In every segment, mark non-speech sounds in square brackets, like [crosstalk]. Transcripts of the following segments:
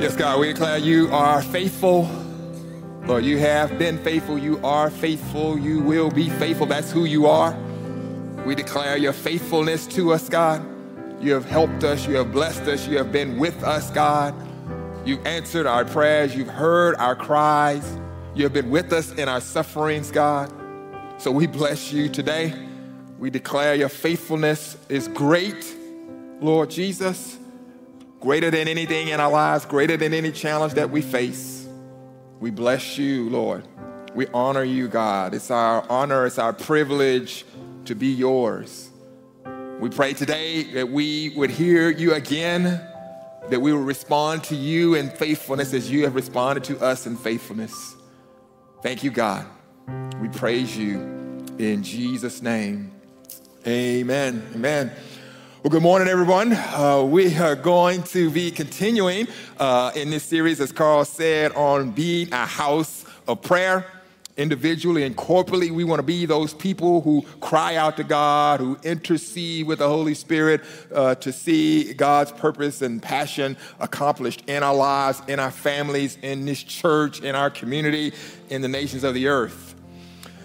Yes, God, we declare you are faithful. Lord, you have been faithful. You are faithful. You will be faithful. That's who you are. We declare your faithfulness to us, God. You have helped us. You have blessed us. You have been with us, God. You've answered our prayers. You've heard our cries. You have been with us in our sufferings, God. So we bless you today. We declare your faithfulness is great, Lord Jesus, greater than anything in our lives, greater than any challenge that we face. We bless you, Lord. We honor you, God. It's our honor, it's our privilege to be yours. We pray today that we would hear you again, that we would respond to you in faithfulness as you have responded to us in faithfulness. Thank you, God. We praise you in Jesus' name. Amen. Amen. Well, good morning, everyone. Uh, we are going to be continuing uh, in this series, as Carl said, on being a house of prayer. Individually and corporately, we want to be those people who cry out to God, who intercede with the Holy Spirit uh, to see God's purpose and passion accomplished in our lives, in our families, in this church, in our community, in the nations of the earth.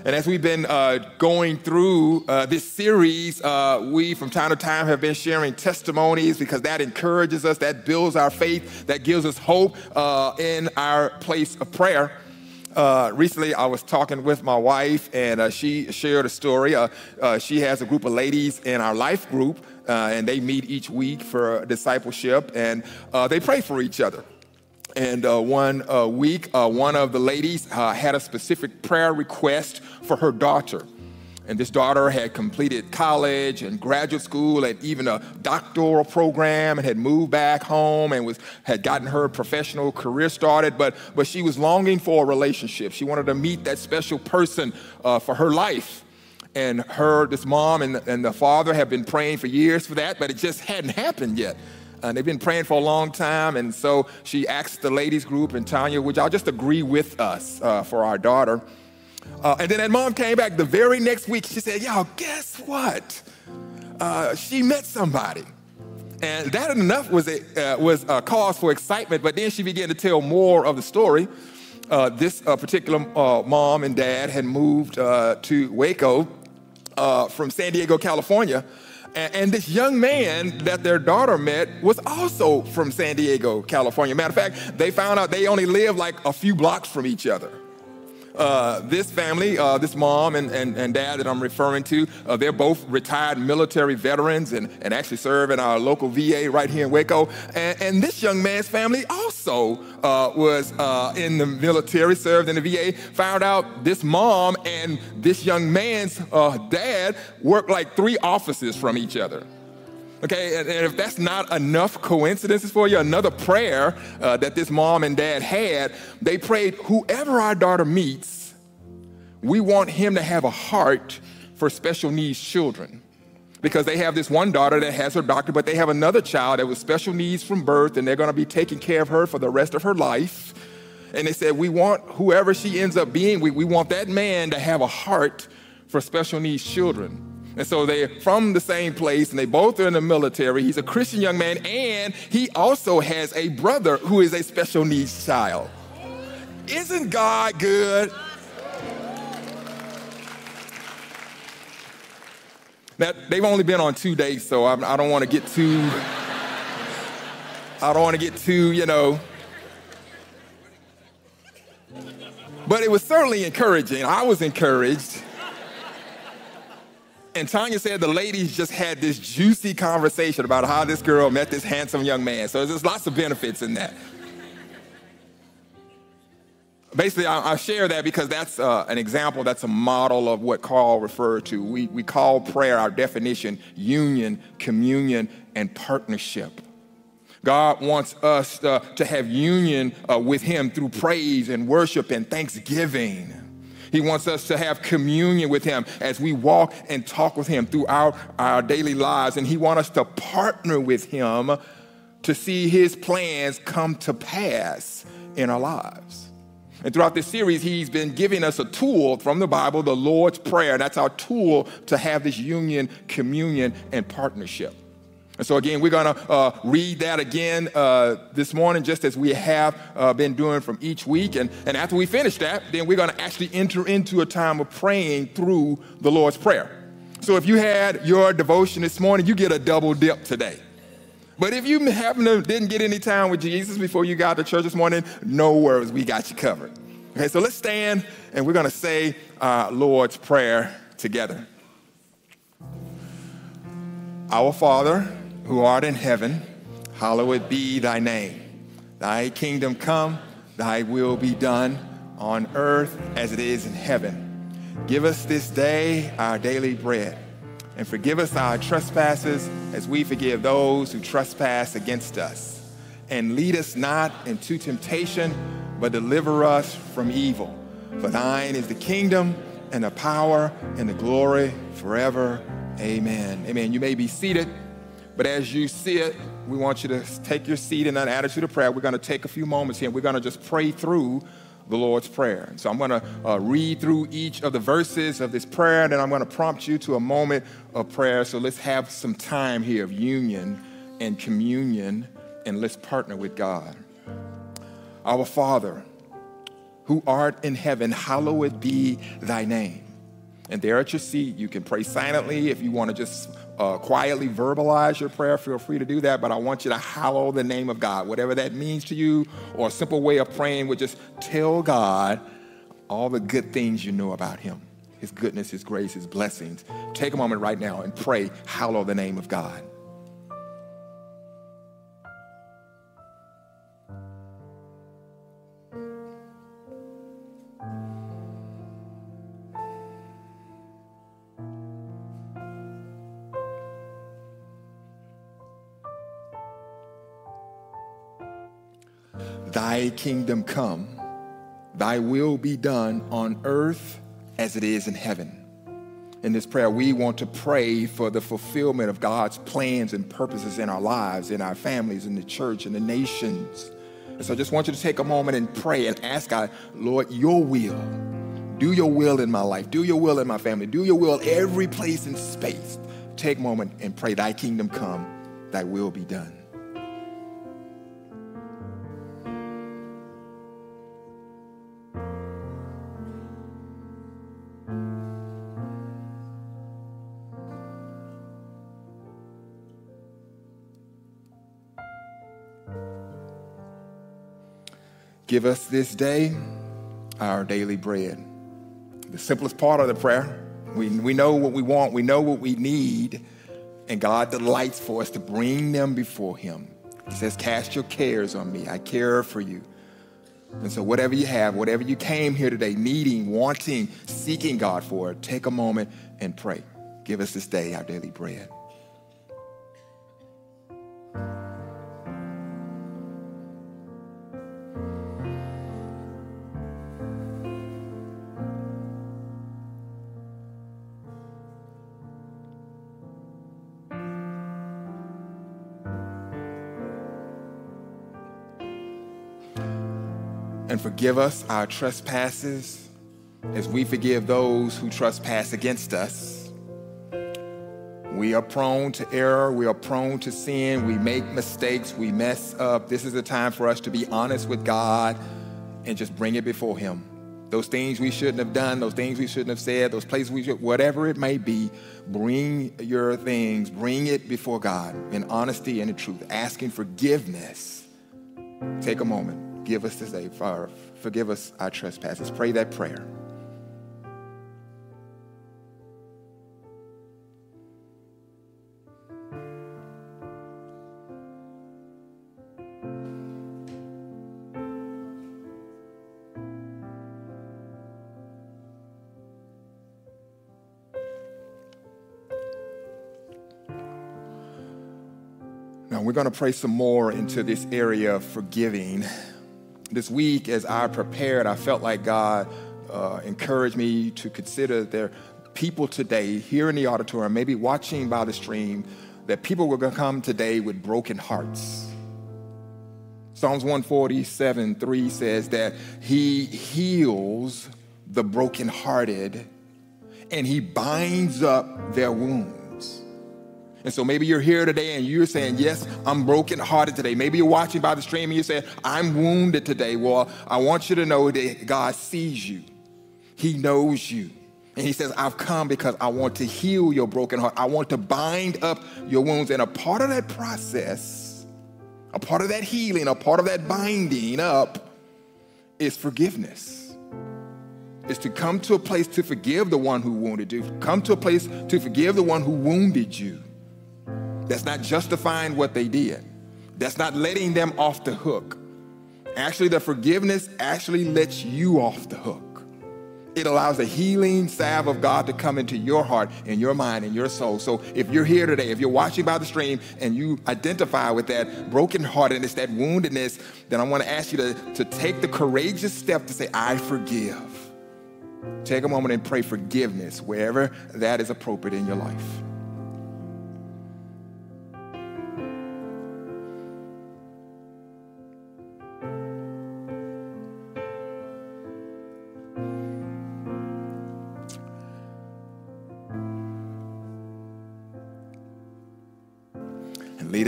And as we've been uh, going through uh, this series, uh, we from time to time have been sharing testimonies because that encourages us, that builds our faith, that gives us hope uh, in our place of prayer. Uh, recently, I was talking with my wife, and uh, she shared a story. she has a group of ladies in our life group, and they meet each week for discipleship, and they pray for each other. And uh, one uh, week, uh, one of the ladies uh, had a specific prayer request for her daughter. And this daughter had completed college and graduate school and even a doctoral program and had moved back home and was, had gotten her professional career started, but, but she was longing for a relationship. She wanted to meet that special person uh, for her life. And her, this mom and, and the father have been praying for years for that, but it just hadn't happened yet. Uh, they've been praying for a long time, and so she asked the ladies group and Tanya, would y'all just agree with us uh, for our daughter? Uh, and then that mom came back the very next week. She said, y'all, guess what? Uh, she met somebody. And that enough was a, uh, was a cause for excitement, but then she began to tell more of the story. Uh, this particular mom and dad had moved to Waco from San Diego, California, and, this young man that their daughter met was also from San Diego, California. Matter of fact, they found out they only lived like a few blocks from each other. Uh, this family, uh, this mom and, and, and, dad that I'm referring to, uh, they're both retired military veterans and, and actually serve in our local VA right here in Waco. And, and this young man's family also uh, was uh, in the military, served in the VA, found out this mom and this young man's uh, dad worked like three offices from each other. Okay, and, if that's not enough coincidences for you, another prayer uh, that this mom and dad had, they prayed, whoever our daughter meets, we want him to have a heart for special needs children. Because they have this one daughter that has her doctor, but they have another child that was special needs from birth, and they're gonna be taking care of her for the rest of her life. And they said, We want whoever she ends up being, we, we want that man to have a heart for special needs children. And so they're from the same place and they both are in the military. He's a Christian young man and he also has a brother who is a special needs child. Isn't God good? Now, they've only been on two dates, so I, I don't want to get too, I don't want to get too, you know. But it was certainly encouraging. I was encouraged. And Tanya said the ladies just had this juicy conversation about how this girl met this handsome young man. So there's lots of benefits in that. Basically, I, I share that because that's uh, an example, that's a model of what Carl referred to. We, we call prayer, our definition, union, communion, and partnership. God wants us uh, to have union uh, with Him through praise and worship and thanksgiving. He wants us to have communion with Him as we walk and talk with Him throughout our daily lives. And He wants us to partner with Him to see His plans come to pass in our lives. And throughout this series, He's been giving us a tool from the Bible, the Lord's Prayer. That's our tool to have this union, communion, and partnership. And so, again, we're going to uh, read that again uh, this morning, just as we have uh, been doing from each week. And, and after we finish that, then we're going to actually enter into a time of praying through the Lord's Prayer. So, if you had your devotion this morning, you get a double dip today. But if you didn't get any time with Jesus before you got to church this morning, no worries, we got you covered. Okay, so let's stand and we're going to say our Lord's Prayer together. Our Father, who art in heaven, hallowed be thy name. Thy kingdom come, thy will be done on earth as it is in heaven. Give us this day our daily bread, and forgive us our trespasses as we forgive those who trespass against us. And lead us not into temptation, but deliver us from evil. For thine is the kingdom and the power and the glory forever. Amen. Amen. You may be seated. But as you see it, we want you to take your seat in an attitude of prayer. We're going to take a few moments here we're going to just pray through the Lord's Prayer. So I'm going to uh, read through each of the verses of this prayer, and then I'm going to prompt you to a moment of prayer. So let's have some time here of union and communion, and let's partner with God. Our Father, who art in heaven, hallowed be thy name. And there at your seat, you can pray silently. If you want to just uh, quietly verbalize your prayer, feel free to do that. But I want you to hallow the name of God, whatever that means to you, or a simple way of praying would just tell God all the good things you know about Him His goodness, His grace, His blessings. Take a moment right now and pray, hallow the name of God. Thy kingdom come, thy will be done on earth as it is in heaven. In this prayer, we want to pray for the fulfillment of God's plans and purposes in our lives, in our families, in the church, in the nations. And so I just want you to take a moment and pray and ask God, Lord, your will. Do your will in my life. Do your will in my family. Do your will every place in space. Take a moment and pray, Thy kingdom come, Thy will be done. Give us this day our daily bread. The simplest part of the prayer. We, we know what we want, we know what we need, and God delights for us to bring them before Him. He says, Cast your cares on me. I care for you. And so, whatever you have, whatever you came here today needing, wanting, seeking God for, take a moment and pray. Give us this day our daily bread. Forgive us our trespasses as we forgive those who trespass against us. We are prone to error. We are prone to sin. We make mistakes. We mess up. This is the time for us to be honest with God and just bring it before Him. Those things we shouldn't have done, those things we shouldn't have said, those places we should, whatever it may be, bring your things, bring it before God in honesty and in truth, asking forgiveness. Take a moment give us this day, Father. forgive us our trespasses. Pray that prayer. Now, we're going to pray some more into this area of forgiving this week, as I prepared, I felt like God uh, encouraged me to consider there people today here in the auditorium, maybe watching by the stream, that people were going to come today with broken hearts. Psalms 147 3 says that he heals the brokenhearted and he binds up their wounds. And so maybe you're here today and you're saying, Yes, I'm brokenhearted today. Maybe you're watching by the stream and you're saying, I'm wounded today. Well, I want you to know that God sees you, He knows you. And He says, I've come because I want to heal your broken heart. I want to bind up your wounds. And a part of that process, a part of that healing, a part of that binding up is forgiveness is to come to a place to forgive the one who wounded you, come to a place to forgive the one who wounded you. That's not justifying what they did. That's not letting them off the hook. Actually, the forgiveness actually lets you off the hook. It allows the healing salve of God to come into your heart and your mind and your soul. So if you're here today, if you're watching by the stream and you identify with that brokenheartedness, that woundedness, then I want to ask you to, to take the courageous step to say, I forgive. Take a moment and pray forgiveness wherever that is appropriate in your life.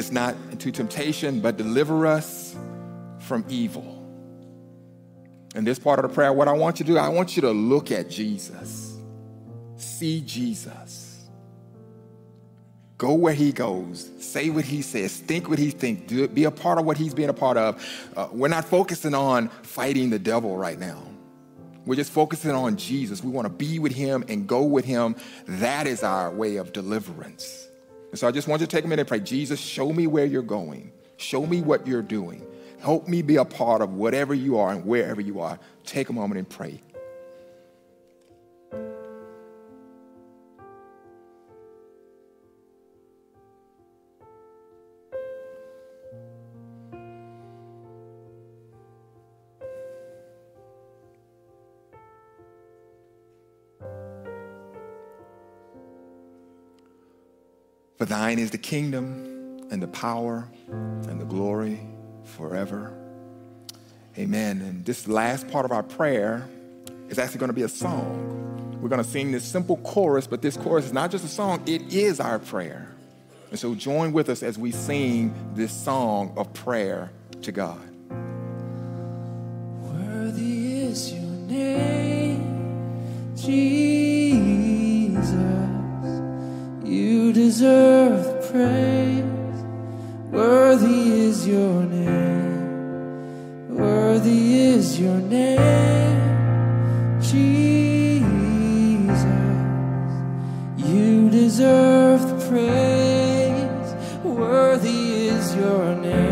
Us not into temptation, but deliver us from evil. In this part of the prayer, what I want you to do, I want you to look at Jesus, see Jesus. Go where he goes, say what he says, think what he thinks, be a part of what he's being a part of. Uh, we're not focusing on fighting the devil right now. We're just focusing on Jesus. We want to be with him and go with him. That is our way of deliverance. And so I just want you to take a minute and pray Jesus, show me where you're going, show me what you're doing. Help me be a part of whatever you are and wherever you are. Take a moment and pray. For thine is the kingdom and the power and the glory forever. Amen. And this last part of our prayer is actually going to be a song. We're going to sing this simple chorus, but this chorus is not just a song, it is our prayer. And so join with us as we sing this song of prayer to God. Worthy is your name, Jesus. Deserve the praise. Worthy is your name. Worthy is your name, Jesus. You deserve the praise. Worthy is your name.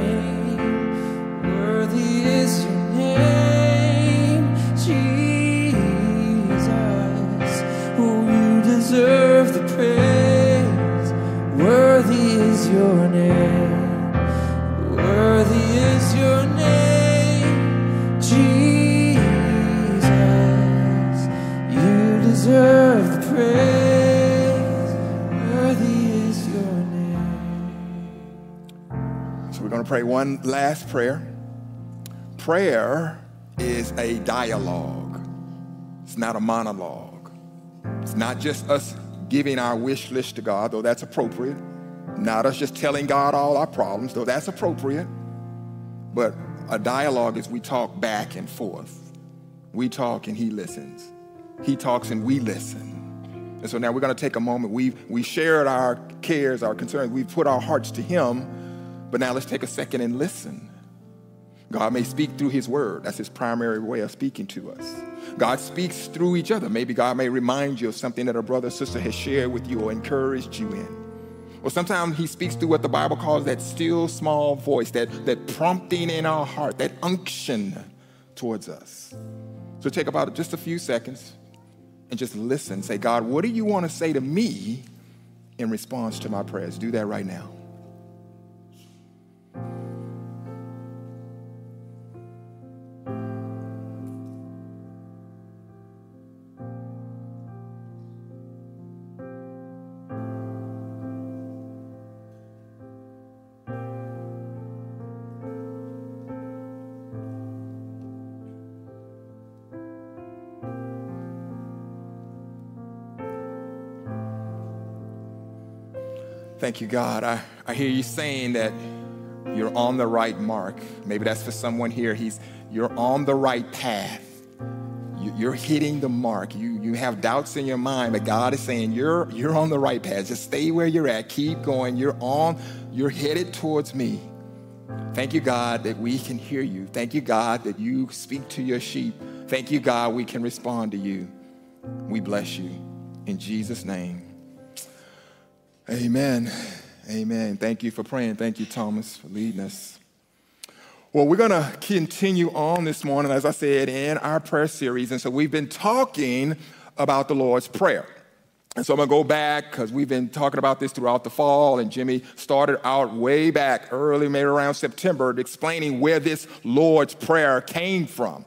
Is your name. Worthy is your name, Jesus. You deserve the praise. Worthy is your name. So we're going to pray one last prayer. Prayer is a dialogue, it's not a monologue. It's not just us giving our wish list to God, though that's appropriate. Not us just telling God all our problems, though that's appropriate. But a dialogue is we talk back and forth. We talk and He listens. He talks and we listen. And so now we're going to take a moment. We've we shared our cares, our concerns. We've put our hearts to Him. But now let's take a second and listen. God may speak through His Word. That's His primary way of speaking to us. God speaks through each other. Maybe God may remind you of something that a brother or sister has shared with you or encouraged you in. Or sometimes he speaks through what the Bible calls that still small voice, that, that prompting in our heart, that unction towards us. So take about just a few seconds and just listen. Say, God, what do you want to say to me in response to my prayers? Do that right now. Thank you, God. I, I hear you saying that you're on the right mark. Maybe that's for someone here. He's, you're on the right path. You, are hitting the mark. You, you have doubts in your mind, but God is saying you're, you're on the right path. Just stay where you're at. Keep going. You're on, you're headed towards me. Thank you, God, that we can hear you. Thank you, God, that you speak to your sheep. Thank you, God, we can respond to you. We bless you. In Jesus' name. Amen. Amen. Thank you for praying. Thank you, Thomas, for leading us. Well, we're going to continue on this morning, as I said, in our prayer series. And so we've been talking about the Lord's Prayer. And so I'm going to go back because we've been talking about this throughout the fall, and Jimmy started out way back early, maybe around September, explaining where this Lord's Prayer came from.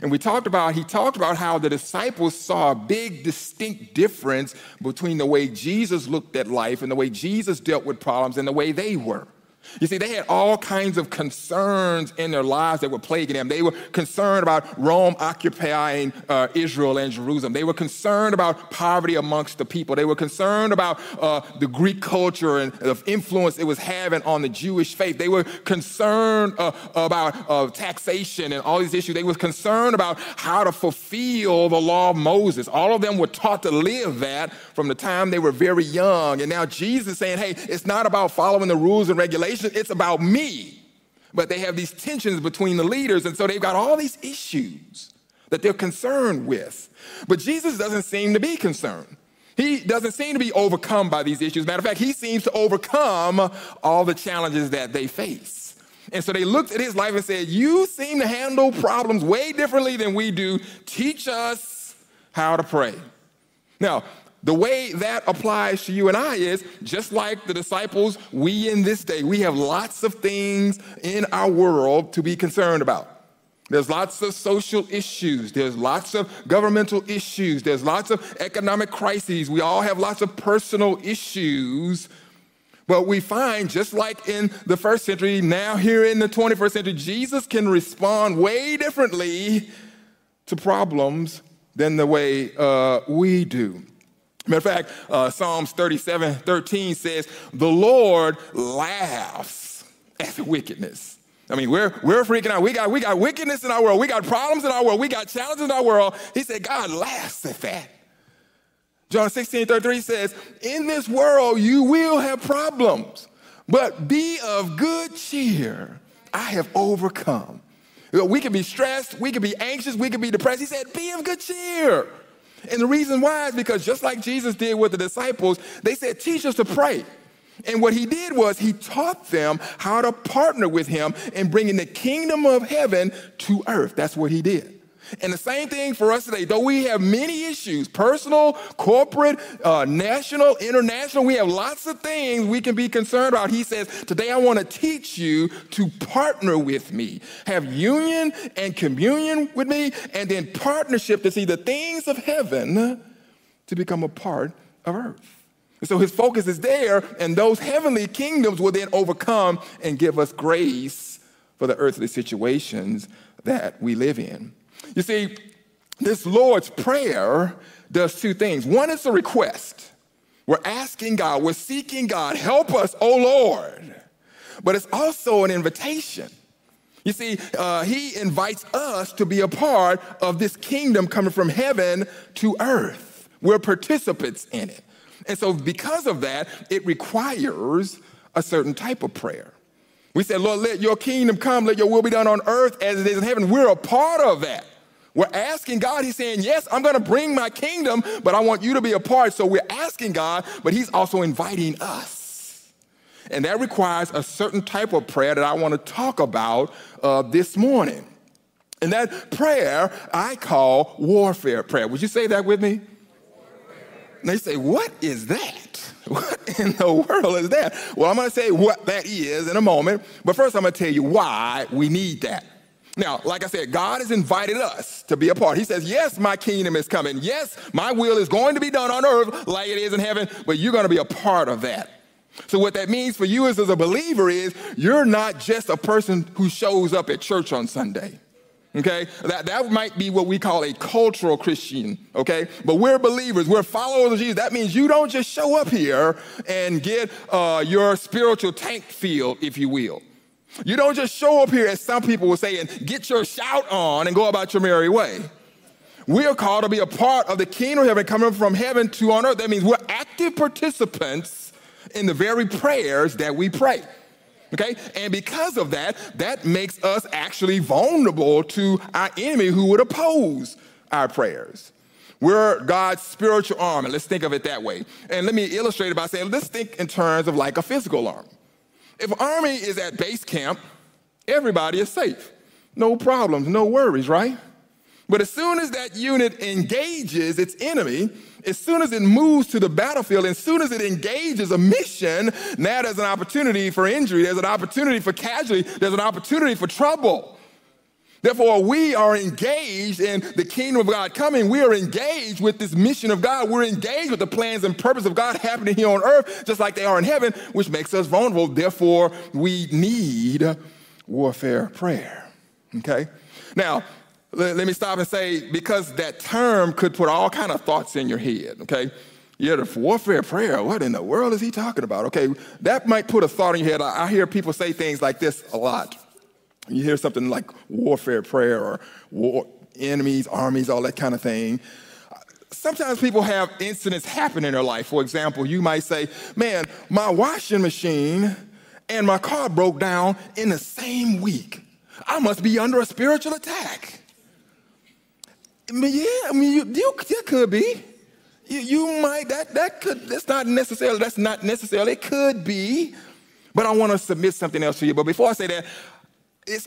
And we talked about, he talked about how the disciples saw a big, distinct difference between the way Jesus looked at life and the way Jesus dealt with problems and the way they were. You see, they had all kinds of concerns in their lives that were plaguing them. They were concerned about Rome occupying uh, Israel and Jerusalem. They were concerned about poverty amongst the people. They were concerned about uh, the Greek culture and the influence it was having on the Jewish faith. They were concerned uh, about uh, taxation and all these issues. They were concerned about how to fulfill the law of Moses. All of them were taught to live that from the time they were very young. And now Jesus saying, hey, it's not about following the rules and regulations it's about me. But they have these tensions between the leaders, and so they've got all these issues that they're concerned with. But Jesus doesn't seem to be concerned. He doesn't seem to be overcome by these issues. Matter of fact, he seems to overcome all the challenges that they face. And so they looked at his life and said, You seem to handle problems way differently than we do. Teach us how to pray. Now, the way that applies to you and I is just like the disciples, we in this day, we have lots of things in our world to be concerned about. There's lots of social issues. There's lots of governmental issues. There's lots of economic crises. We all have lots of personal issues. But we find, just like in the first century, now here in the 21st century, Jesus can respond way differently to problems than the way uh, we do. Matter of fact, uh, Psalms 37 13 says, The Lord laughs at the wickedness. I mean, we're, we're freaking out. We got, we got wickedness in our world. We got problems in our world. We got challenges in our world. He said, God laughs at that. John 16 33 says, In this world you will have problems, but be of good cheer. I have overcome. We can be stressed, we can be anxious, we can be depressed. He said, Be of good cheer. And the reason why is because just like Jesus did with the disciples, they said, teach us to pray. And what he did was he taught them how to partner with him in bringing the kingdom of heaven to earth. That's what he did. And the same thing for us today. Though we have many issues personal, corporate, uh, national, international we have lots of things we can be concerned about. He says, Today I want to teach you to partner with me, have union and communion with me, and then partnership to see the things of heaven to become a part of earth. And so his focus is there, and those heavenly kingdoms will then overcome and give us grace for the earthly situations that we live in. You see, this Lord's Prayer does two things. One is a request. We're asking God, we're seeking God, help us, oh Lord. But it's also an invitation. You see, uh, He invites us to be a part of this kingdom coming from heaven to earth. We're participants in it. And so, because of that, it requires a certain type of prayer. We said, Lord, let your kingdom come, let your will be done on earth as it is in heaven. We're a part of that. We're asking God, He's saying, Yes, I'm to bring my kingdom, but I want you to be a part. So we're asking God, but He's also inviting us. And that requires a certain type of prayer that I want to talk about uh, this morning. And that prayer I call warfare prayer. Would you say that with me? They say, What is that? [laughs] What in the world is that? Well, I'm going to say what that is in a moment, but first I'm going to tell you why we need that. Now, like I said, God has invited us to be a part. He says, Yes, my kingdom is coming. Yes, my will is going to be done on earth like it is in heaven, but you're going to be a part of that. So, what that means for you as, as a believer is you're not just a person who shows up at church on Sunday. Okay? That, that might be what we call a cultural Christian, okay? But we're believers, we're followers of Jesus. That means you don't just show up here and get uh, your spiritual tank filled, if you will. You don't just show up here, as some people will say, and get your shout on and go about your merry way. We are called to be a part of the kingdom of heaven coming from heaven to on earth. That means we're active participants in the very prayers that we pray. Okay? And because of that, that makes us actually vulnerable to our enemy who would oppose our prayers. We're God's spiritual arm, and let's think of it that way. And let me illustrate it by saying, let's think in terms of like a physical arm. If army is at base camp, everybody is safe. No problems, no worries, right? But as soon as that unit engages its enemy, as soon as it moves to the battlefield, as soon as it engages a mission, now there's an opportunity for injury, there's an opportunity for casualty, there's an opportunity for trouble. Therefore, we are engaged in the kingdom of God coming. We are engaged with this mission of God. We're engaged with the plans and purpose of God happening here on earth, just like they are in heaven, which makes us vulnerable. Therefore, we need warfare prayer. Okay? Now, let, me stop and say, because that term could put all kind of thoughts in your head, okay? Yeah, the warfare prayer, what in the world is he talking about? Okay, that might put a thought in your head. I, I hear people say things like this a lot. You hear something like warfare prayer or war, enemies, armies, all that kind of thing. Sometimes people have incidents happen in their life. For example, you might say, Man, my washing machine and my car broke down in the same week. I must be under a spiritual attack. I mean, yeah, I mean, you, you, could be. You, you might, that, that could, that's not necessarily, that's not necessarily, it could be. But I want to submit something else to you. But before I say that,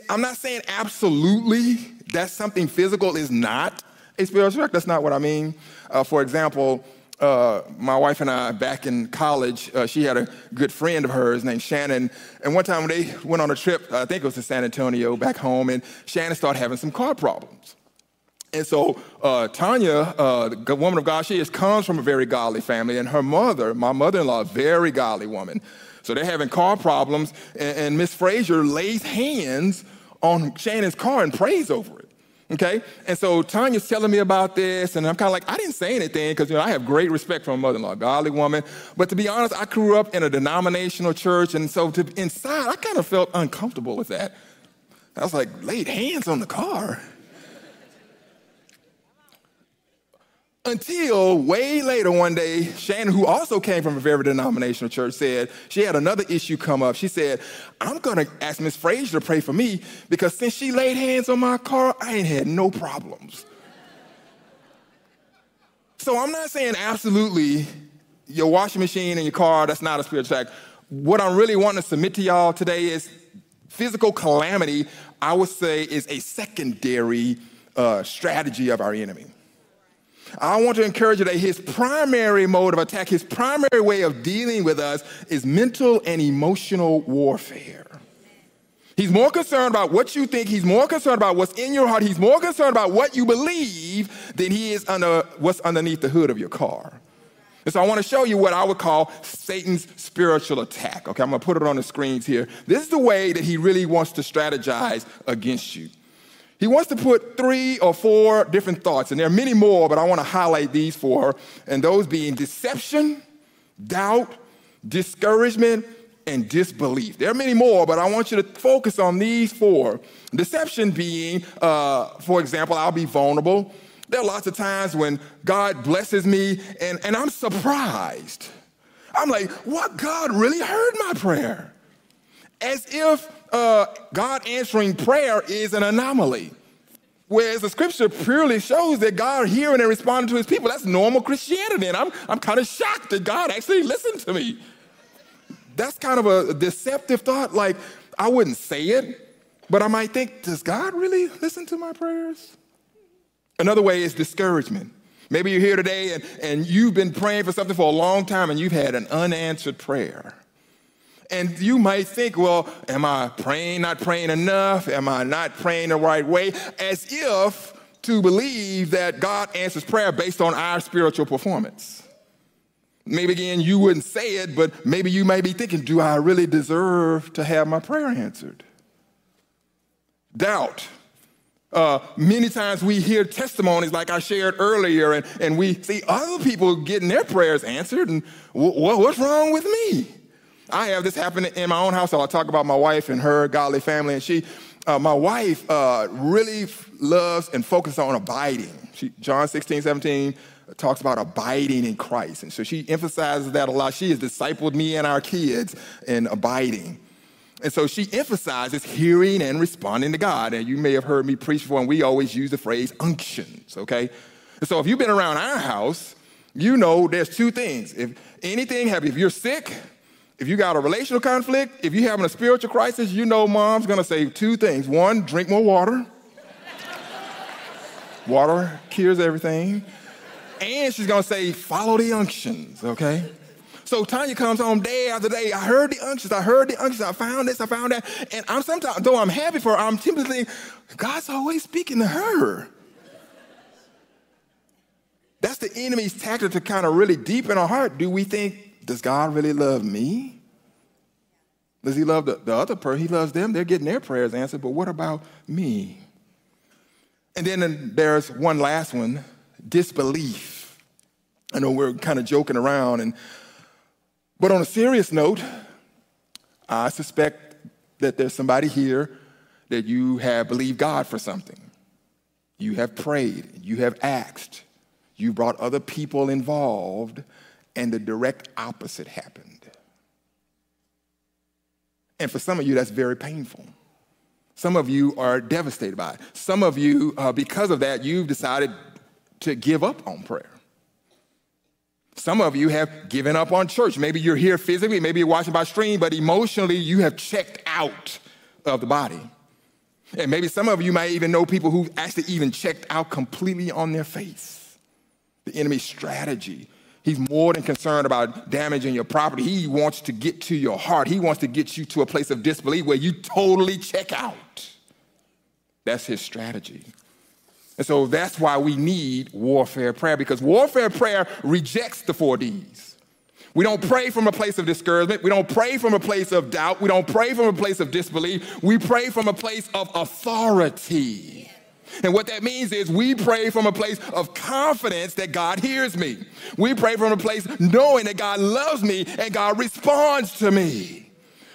I'm not saying absolutely that something physical is not a spiritual attack. That's not what I mean. Uh, for example, uh, my wife and I, back in college, uh, she had a good friend of hers named Shannon. And one time they went on a trip, I think it was to San Antonio, back home, and Shannon started having some car problems. And so uh, Tanya, uh, the woman of God, she comes from a very godly family, and her mother, my mother-in-law, a very godly woman. So they're having car problems, and, and Miss Frazier lays hands on Shannon's car and prays over it. Okay? And so Tanya's telling me about this, and I'm kind of like, I didn't say anything because you know I have great respect for my mother-in-law, godly woman. But to be honest, I grew up in a denominational church, and so to, inside, I kind of felt uncomfortable with that. I was like, laid hands on the car. Until way later one day, Shannon, who also came from a very denominational church, said she had another issue come up. She said, I'm gonna ask Miss Frazier to pray for me because since she laid hands on my car, I ain't had no problems. so I'm not saying absolutely your washing machine and your car, that's not a spiritual attack. What I'm really wanting to submit to y'all today is physical calamity, I would say, is a secondary uh, strategy of our enemy. I want to encourage you that his primary mode of attack, his primary way of dealing with us is mental and emotional warfare. He's more concerned about what you think. He's more concerned about what's in your heart. He's more concerned about what you believe than he is under what's underneath the hood of your car. And so I want to show you what I would call Satan's spiritual attack. Okay, I'm going to put it on the screens here. This is the way that he really wants to strategize against you. He wants to put three or four different thoughts, and there are many more, but I want to highlight these four, and those being deception, doubt, discouragement, and disbelief. There are many more, but I want you to focus on these four. Deception being, uh, for example, I'll be vulnerable. There are lots of times when God blesses me and, and I'm surprised. I'm like, what? God really heard my prayer. As if uh, God answering prayer is an anomaly. Whereas the scripture purely shows that God hearing and responding to his people, that's normal Christianity. And I'm, I'm kind of shocked that God actually listened to me. That's kind of a deceptive thought. Like, I wouldn't say it, but I might think, does God really listen to my prayers? Another way is discouragement. Maybe you're here today and, and you've been praying for something for a long time and you've had an unanswered prayer. And you might think, well, am I praying, not praying enough? Am I not praying the right way? As if to believe that God answers prayer based on our spiritual performance. Maybe again, you wouldn't say it, but maybe you may be thinking, do I really deserve to have my prayer answered? Doubt. Uh, many times we hear testimonies like I shared earlier, and, and we see other people getting their prayers answered, and w- what's wrong with me? I have this happen in my own house. I talk about my wife and her godly family, and she, uh, my wife, uh, really loves and focuses on abiding. She, John 16, 17 talks about abiding in Christ, and so she emphasizes that a lot. She has discipled me and our kids in abiding. And so she emphasizes hearing and responding to God. And you may have heard me preach before, and we always use the phrase unctions, okay? And so if you've been around our house, you know there's two things. If anything happens, if you're sick, if you got a relational conflict, if you're having a spiritual crisis, you know mom's gonna say two things. One, drink more water. water cures everything. And she's gonna say, follow the unctions, okay? So Tanya comes home day after day. I heard the unctions. I heard the unctions. I found this. I found that. And I'm sometimes, though I'm happy for her, I'm tempted God's always speaking to her. That's the enemy's tactic to kind of really deepen our heart. Do we think, does God really love me? Does he love the, the other person? He loves them. They're getting their prayers answered. But what about me? And then there's one last one disbelief. I know we're kind of joking around, and but on a serious note, I suspect that there's somebody here that you have believed God for something. You have prayed, you have asked, you brought other people involved, and the direct opposite happened. And for some of you, that's very painful. Some of you are devastated by it. Some of you, uh, because of that, you've decided to give up on prayer. Some of you have given up on church. Maybe you're here physically, maybe you're watching by stream, but emotionally you have checked out of the body. And maybe some of you might even know people who've actually even checked out completely on their face. The enemy's strategy. He's more than concerned about damaging your property. He wants to get to your heart. He wants to get you to a place of disbelief where you totally check out. That's his strategy. And so that's why we need warfare prayer because warfare prayer rejects the four D's. We don't pray from a place of discouragement. We don't pray from a place of doubt. We don't pray from a place of disbelief. We pray from a place of authority. And what that means is we pray from a place of confidence that God hears me. We pray from a place knowing that God loves me and God responds to me.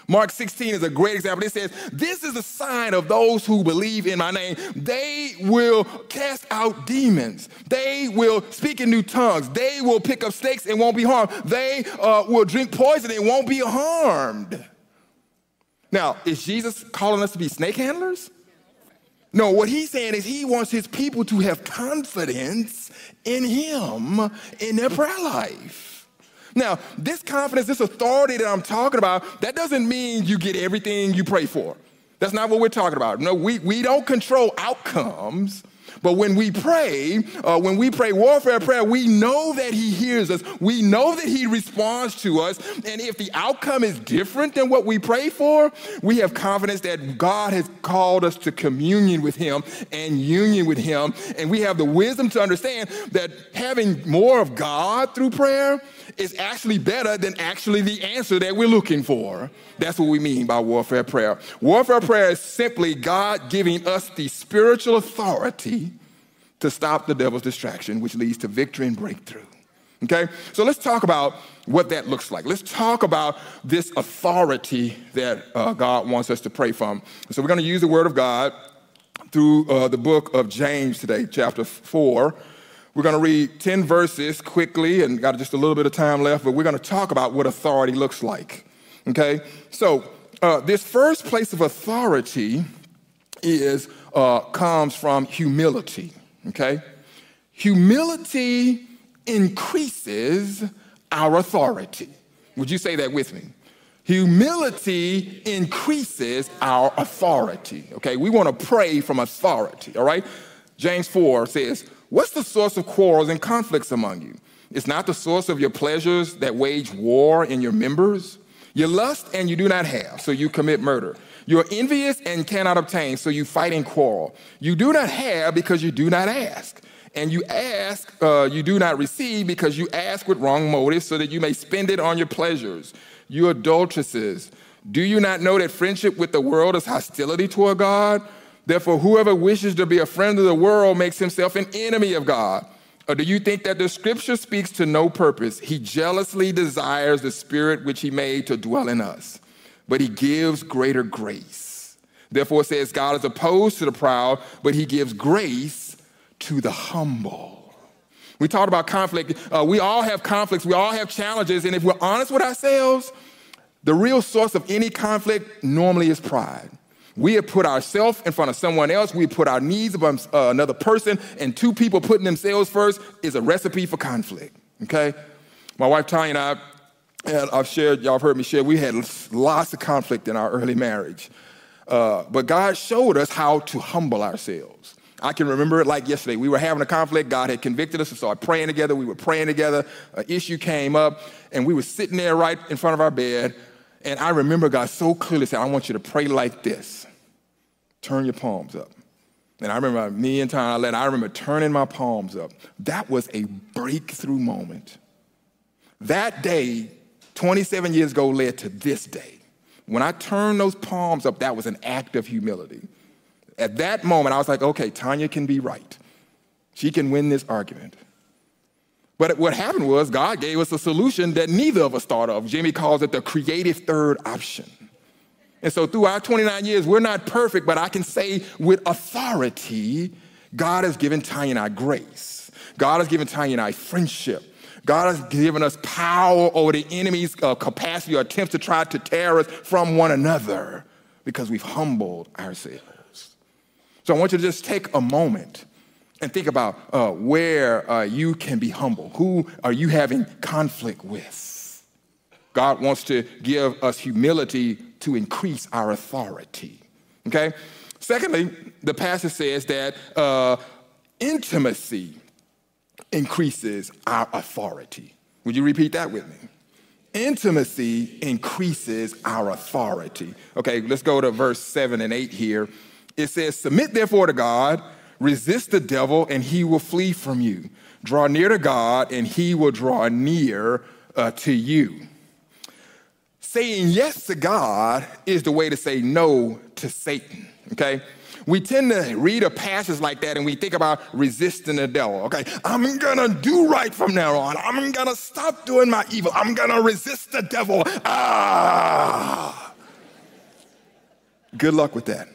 Mark 16 is a great example. It says, This is a sign of those who believe in my name. They will cast out demons. They will speak in new tongues. They will pick up snakes and won't be harmed. They uh, will drink poison and won't be harmed. Now, is Jesus calling us to be snake handlers? No, what he's saying is he wants his people to have confidence in him in their prayer life. Now, this confidence, this authority that I'm talking about, that doesn't mean you get everything you pray for. That's not what we're talking about. No, we, we don't control outcomes. But when we pray, uh, when we pray warfare prayer, we know that He hears us. We know that He responds to us. And if the outcome is different than what we pray for, we have confidence that God has called us to communion with Him and union with Him. And we have the wisdom to understand that having more of God through prayer is actually better than actually the answer that we're looking for. That's what we mean by warfare prayer. Warfare prayer is simply God giving us the spiritual authority to stop the devil's distraction, which leads to victory and breakthrough. Okay? So let's talk about what that looks like. Let's talk about this authority that uh, God wants us to pray from. So we're going to use the Word of God through uh, the book of James today, chapter 4. We're going to read 10 verses quickly and got just a little bit of time left, but we're going to talk about what authority looks like. Okay? So, uh, this first place of authority is uh, comes from humility. Okay? Humility increases our authority. Would you say that with me? Humility increases our authority. Okay, we want to pray from authority. All right, James 4 says, What's the source of quarrels and conflicts among you? It's not the source of your pleasures that wage war in your members. You lust and you do not have, so you commit murder. You're envious and cannot obtain, so you fight and quarrel. You do not have because you do not ask. And you ask, uh, you do not receive because you ask with wrong motives, so that you may spend it on your pleasures. You adulteresses, do you not know that friendship with the world is hostility toward God? Therefore, whoever wishes to be a friend of the world makes himself an enemy of God. Or do you think that the scripture speaks to no purpose? He jealously desires the spirit which he made to dwell in us, but he gives greater grace. Therefore, it says, God is opposed to the proud, but he gives grace to the humble. We talked about conflict. Uh, we all have conflicts, we all have challenges, and if we're honest with ourselves, the real source of any conflict normally is pride. We have put ourselves in front of someone else. We put our needs above uh, another person, and two people putting themselves first is a recipe for conflict. Okay? My wife Tanya and I, and I've shared, y'all have heard me share, we had lots of conflict in our early marriage. Uh, but God showed us how to humble ourselves. I can remember it like yesterday. We were having a conflict. God had convicted us. We started praying together. We were praying together. An issue came up, and we were sitting there right in front of our bed. And I remember God so clearly saying, I want you to pray like this turn your palms up. And I remember me and Tyler, I remember turning my palms up. That was a breakthrough moment. That day, 27 years ago, led to this day. When I turned those palms up, that was an act of humility. At that moment, I was like, okay, Tanya can be right. She can win this argument. But what happened was God gave us a solution that neither of us thought of. Jimmy calls it the creative third option. And so, through our 29 years, we're not perfect, but I can say with authority, God has given Tanya and I grace. God has given Tanya and I friendship. God has given us power over the enemy's uh, capacity or attempts to try to tear us from one another because we've humbled ourselves. So, I want you to just take a moment and think about uh, where uh, you can be humble. Who are you having conflict with? God wants to give us humility to increase our authority. Okay? Secondly, the passage says that uh, intimacy increases our authority. Would you repeat that with me? Intimacy increases our authority. Okay, let's go to verse 7 and 8 here. It says, Submit therefore to God, resist the devil, and he will flee from you. Draw near to God, and he will draw near uh, to you saying yes to God is the way to say no to Satan, okay? We tend to read a passage like that and we think about resisting the devil, okay? I'm gonna do right from now on. I'm gonna stop doing my evil. I'm gonna resist the devil. Ah! Good luck with that.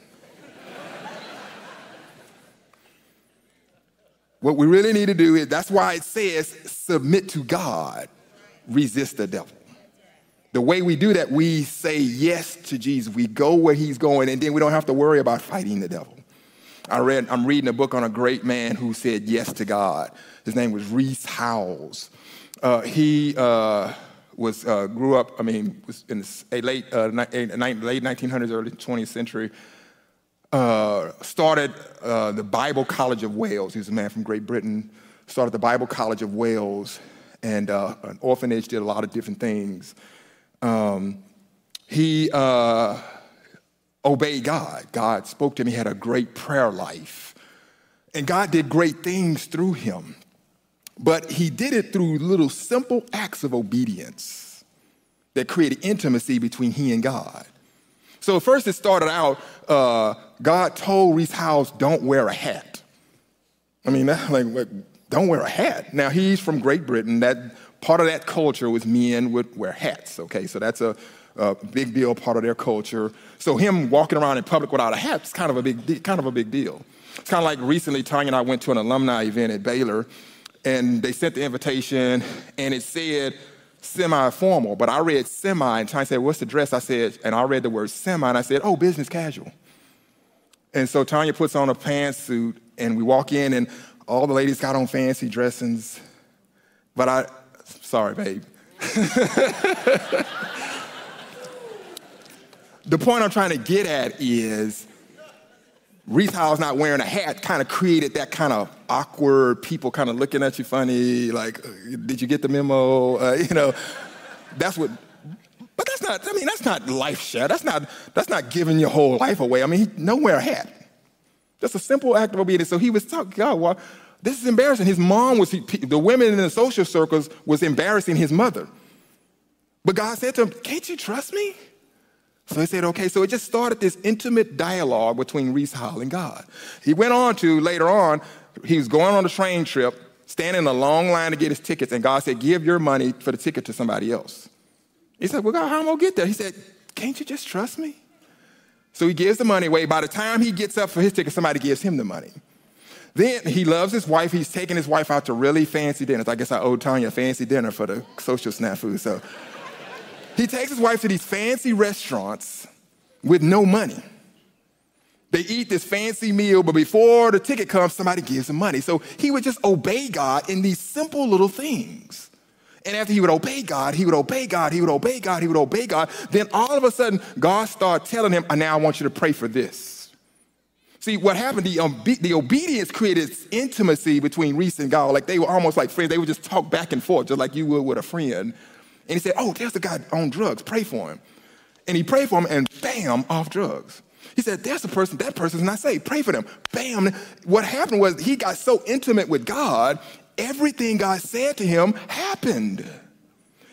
What we really need to do is that's why it says submit to God, resist the devil. The way we do that, we say yes to Jesus. We go where he's going, and then we don't have to worry about fighting the devil. I read, I'm reading a book on a great man who said yes to God. His name was Rees Howells. Uh, he uh, was, uh, grew up, I mean, was in the late, uh, late 1900s, early 20th century. Uh, started uh, the Bible College of Wales. He was a man from Great Britain. Started the Bible College of Wales and an orphanage, did a lot of different things. Um, he uh, obeyed God. God spoke to him. He had a great prayer life. And God did great things through him. But he did it through little simple acts of obedience that created intimacy between he and God. So first it started out, uh, God told Rees Howells, don't wear a hat. I mean, [laughs] like, don't wear a hat. Now he's from Great Britain. That part of that culture was men would wear hats, okay? So that's a, a, big deal, part of their culture. So him walking around in public without a hat is kind of a big, kind of a big deal. It's kind of like recently, Tanya and I went to an alumni event at Baylor, and they sent the invitation, and it said semi-formal, but I read semi, and Tanya said, what's the dress? I said, and I read the word semi, and I said, oh, business casual. And so Tanya puts on a pantsuit, and we walk in, and all the ladies got on fancy dressings, but I, Sorry, babe. [laughs] the point I'm trying to get at is Rees Howells not wearing a hat kind of created that kind of awkward people kind of looking at you funny, like, did you get the memo? Uh, [laughs] you know, that's what. But that's not. I mean, that's not life share. That's not. That's not giving your whole life away. I mean, he, wear a hat. Just a simple act of obedience. So he was talking. God, well, this is embarrassing. His mom was, the women in the social circles was embarrassing his mother. But God said to him, Can't you trust me? So he said, okay, so it just started this intimate dialogue between Rees Howell and God. He went on to later on, he was going on a train trip, standing in a long line to get his tickets, and God said, Give your money for the ticket to somebody else. He said, Well, God, how am I gonna get there? He said, Can't you just trust me? So he gives the money away. By the time he gets up for his ticket, somebody gives him the money. Then he loves his wife. He's taking his wife out to really fancy dinners. I guess I owe Tanya a fancy dinner for the social snafu. So he takes his wife to these fancy restaurants with no money. They eat this fancy meal, but before the ticket comes, somebody gives him money. So he would just obey God in these simple little things. And after he would obey God, he would obey God, he would obey God, he would obey God. Then all of a sudden, God started telling him, and now I want you to pray for this. See, what happened, the, um, the obedience created intimacy between Rees and God. Like they were almost like friends. They would just talk back and forth, just like you would with a friend. And he said, Oh, there's a guy on drugs. Pray for him. And he prayed for him, and bam, off drugs. He said, There's a person, that person's not saved. Pray for them. Bam. What happened was he got so intimate with God, everything God said to him happened.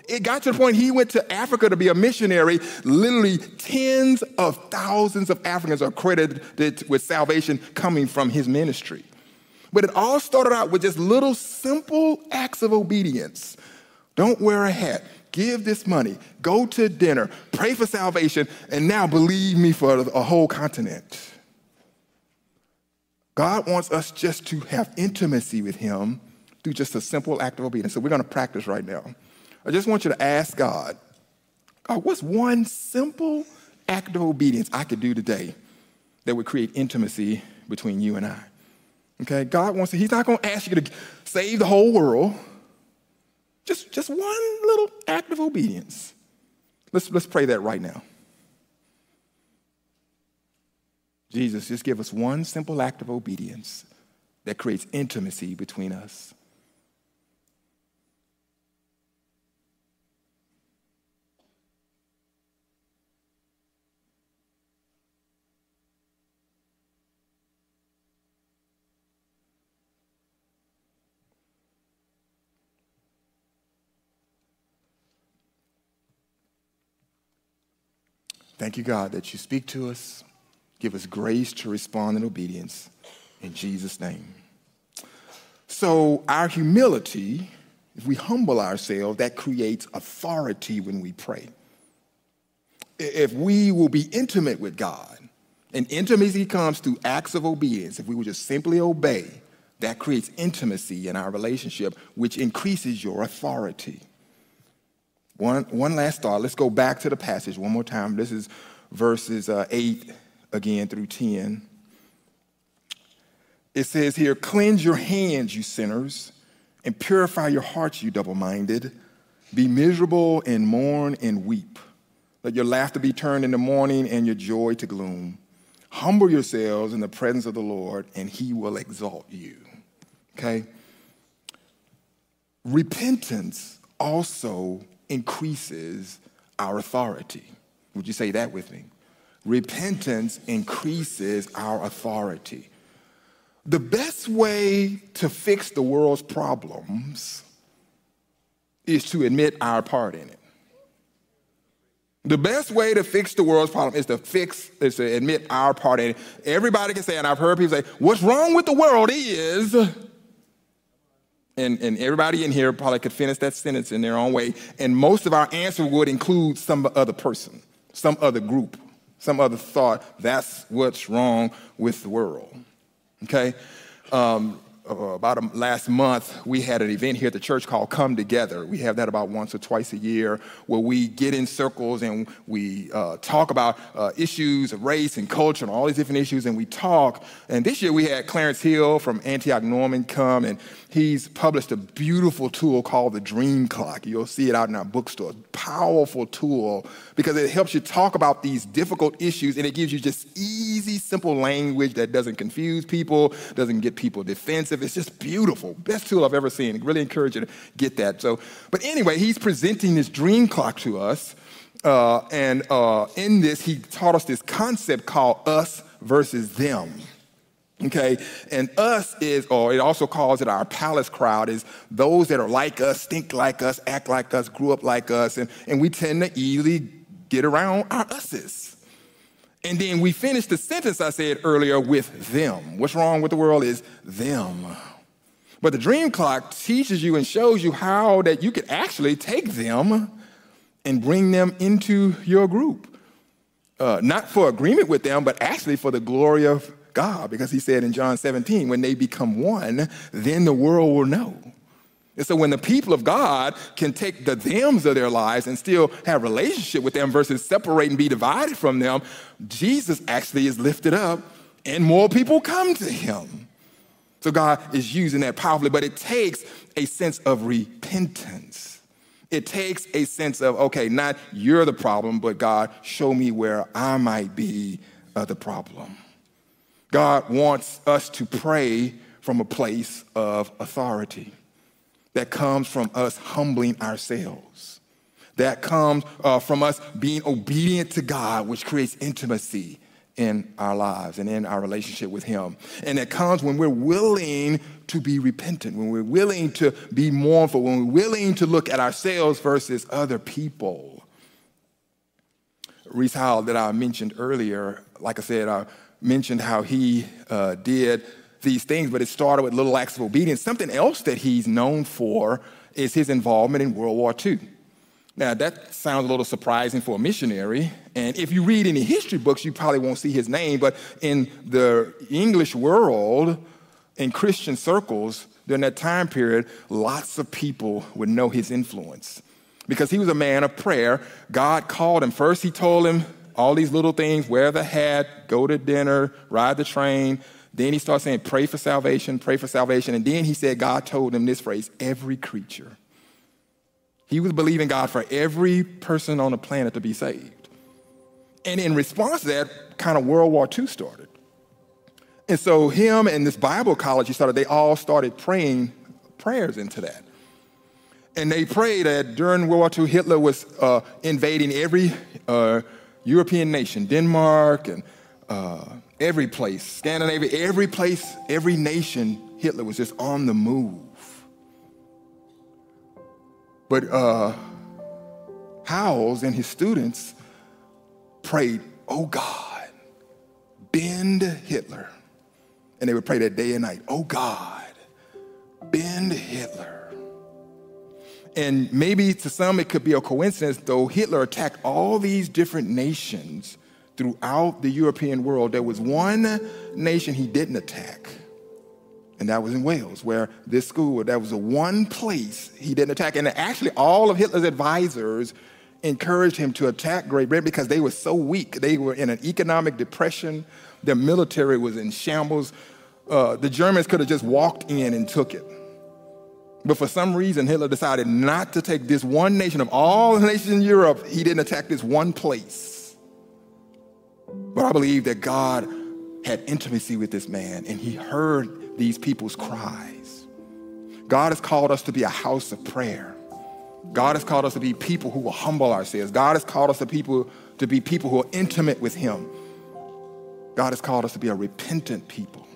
It got to the point he went to Africa to be a missionary. Literally, tens of thousands of Africans are credited with salvation coming from his ministry. But it all started out with just little simple acts of obedience. Don't wear a hat. Give this money. Go to dinner. Pray for salvation. And now believe me for a whole continent. God wants us just to have intimacy with Him through just a simple act of obedience. So we're going to practice right now. I just want you to ask God, God, what's one simple act of obedience I could do today that would create intimacy between you and I? Okay, God wants to, He's not going to ask you to save the whole world. Just, just one little act of obedience. Let's, let's pray that right now. Jesus, just give us one simple act of obedience that creates intimacy between us. Thank you, God, that you speak to us. Give us grace to respond in obedience. In Jesus' name. So, our humility, if we humble ourselves, that creates authority when we pray. If we will be intimate with God, and intimacy comes through acts of obedience, if we will just simply obey, that creates intimacy in our relationship, which increases your authority. One, one last thought. Let's go back to the passage one more time. This is verses uh, 8 again through 10. It says here, Cleanse your hands, you sinners, and purify your hearts, you double minded. Be miserable and mourn and weep. Let your laughter be turned into mourning and your joy to gloom. Humble yourselves in the presence of the Lord, and he will exalt you. Okay? Repentance also increases our authority. Would you say that with me? Repentance increases our authority. The best way to fix the world's problems is to admit our part in it. The best way to fix the world's problem is to fix, is to admit our part in it. Everybody can say, and I've heard people say, what's wrong with the world is and, and everybody in here probably could finish that sentence in their own way. And most of our answer would include some other person, some other group, some other thought. That's what's wrong with the world. Okay? Um, about a, last month, we had an event here at the church called Come Together. We have that about once or twice a year where we get in circles and we uh, talk about uh, issues of race and culture and all these different issues, and we talk. And this year we had Clarence Hill from Antioch Norman come, and he's published a beautiful tool called the Dream Clock. You'll see it out in our bookstore. Powerful tool because it helps you talk about these difficult issues and it gives you just easy, simple language that doesn't confuse people, doesn't get people defensive. It's just beautiful. Best tool I've ever seen. Really encourage you to get that. So, but anyway, he's presenting this Dream Clock to us. Uh, and uh, in this, he taught us this concept called us versus them. Okay, and us is, or it also calls it our palace crowd, is those that are like us, think like us, act like us, grew up like us, and, and we tend to easily get around our us's. And then we finish the sentence I said earlier with them. What's wrong with the world is them. But the dream clock teaches you and shows you how that you can actually take them and bring them into your group. Uh, not for agreement with them, but actually for the glory of God, because he said in John 17, when they become one, then the world will know. And so when the people of God can take the thems of their lives and still have relationship with them versus separate and be divided from them, Jesus actually is lifted up and more people come to him. So God is using that powerfully, but it takes a sense of repentance. It takes a sense of, okay, not you're the problem, but God, show me where I might be uh, the problem. God wants us to pray from a place of authority that comes from us humbling ourselves, that comes uh, from us being obedient to God, which creates intimacy in our lives and in our relationship with Him. And it comes when we're willing to be repentant, when we're willing to be mournful, when we're willing to look at ourselves versus other people. Rees Howell, that I mentioned earlier, like I said, I mentioned how he uh, did these things, but it started with little acts of obedience. Something else that he's known for is his involvement in World War II. Now, that sounds a little surprising for a missionary. And if you read any history books, you probably won't see his name. But in the English world, in Christian circles, during that time period, lots of people would know his influence because he was a man of prayer. God called him. First, he told him all these little things wear the hat, go to dinner, ride the train. Then he started saying, pray for salvation, pray for salvation. And then he said, God told him this phrase every creature. He was believing God for every person on the planet to be saved. And in response to that, kind of World War II started. And so him and this Bible college he started, they all started praying prayers into that. And they prayed that during World War II, Hitler was uh, invading every uh, European nation, Denmark and uh, every place, Scandinavia, every place, every nation, Hitler was just on the move. But uh, Howells and his students prayed, Oh God, bend Hitler. And they would pray that day and night, Oh God, bend Hitler. And maybe to some it could be a coincidence, though Hitler attacked all these different nations throughout the European world, there was one nation he didn't attack. And that was in Wales, where this school, that was the one place he didn't attack. And actually, all of Hitler's advisors encouraged him to attack Great Britain because they were so weak. They were in an economic depression, their military was in shambles. Uh, the Germans could have just walked in and took it. But for some reason, Hitler decided not to take this one nation of all the nations in Europe, he didn't attack this one place. But I believe that God had intimacy with this man and he heard these people's cries. God has called us to be a house of prayer. God has called us to be people who will humble ourselves. God has called us to people to be people who are intimate with him. God has called us to be a repentant people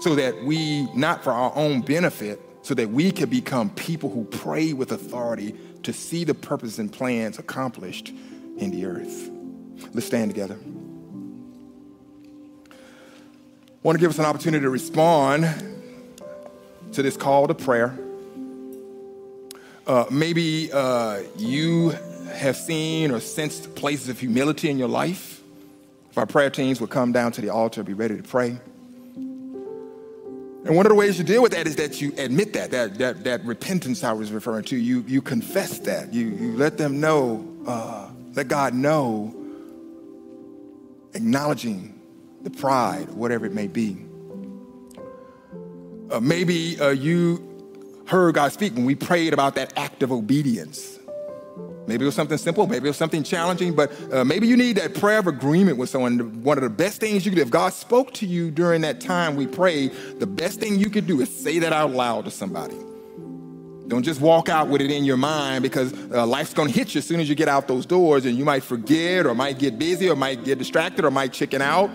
so that we, not for our own benefit, so that we can become people who pray with authority to see the purpose and plans accomplished in the earth. Let's stand together. I want to give us an opportunity to respond to this call to prayer. Uh, maybe uh, you have seen or sensed places of humility in your life. If our prayer teams would come down to the altar, be ready to pray. And one of the ways you deal with that is that you admit that, that, that, that repentance I was referring to. You, you confess that. You, you let them know, uh, let God know acknowledging the pride, whatever it may be. Uh, maybe uh, you heard God speak when we prayed about that act of obedience. Maybe it was something simple, maybe it was something challenging, but uh, maybe you need that prayer of agreement with someone. One of the best things you could if God spoke to you during that time we prayed, the best thing you could do is say that out loud to somebody. Don't just walk out with it in your mind because uh, life's going to hit you as soon as you get out those doors and you might forget or might get busy or might get distracted or might chicken out.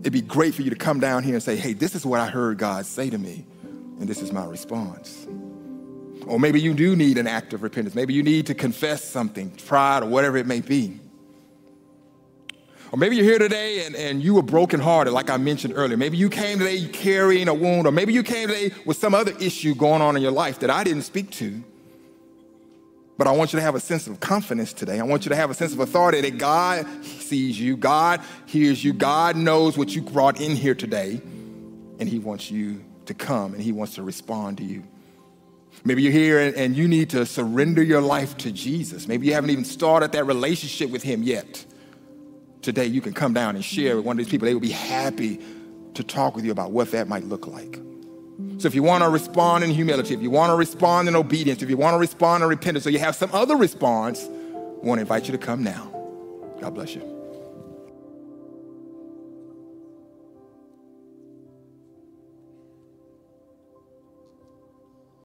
It'd be great for you to come down here and say, hey, this is what I heard God say to me, and this is my response. Or maybe you do need an act of repentance. Maybe you need to confess something, pride, or whatever it may be. Or maybe you're here today and, and you were brokenhearted, like I mentioned earlier. Maybe you came today carrying a wound, or maybe you came today with some other issue going on in your life that I didn't speak to. But I want you to have a sense of confidence today. I want you to have a sense of authority that God sees you, God hears you, God knows what you brought in here today, and He wants you to come and He wants to respond to you. Maybe you're here and, and you need to surrender your life to Jesus. Maybe you haven't even started that relationship with Him yet. Today, you can come down and share with one of these people. They will be happy to talk with you about what that might look like. So, if you want to respond in humility, if you want to respond in obedience, if you want to respond in repentance, or you have some other response, I want to invite you to come now. God bless you.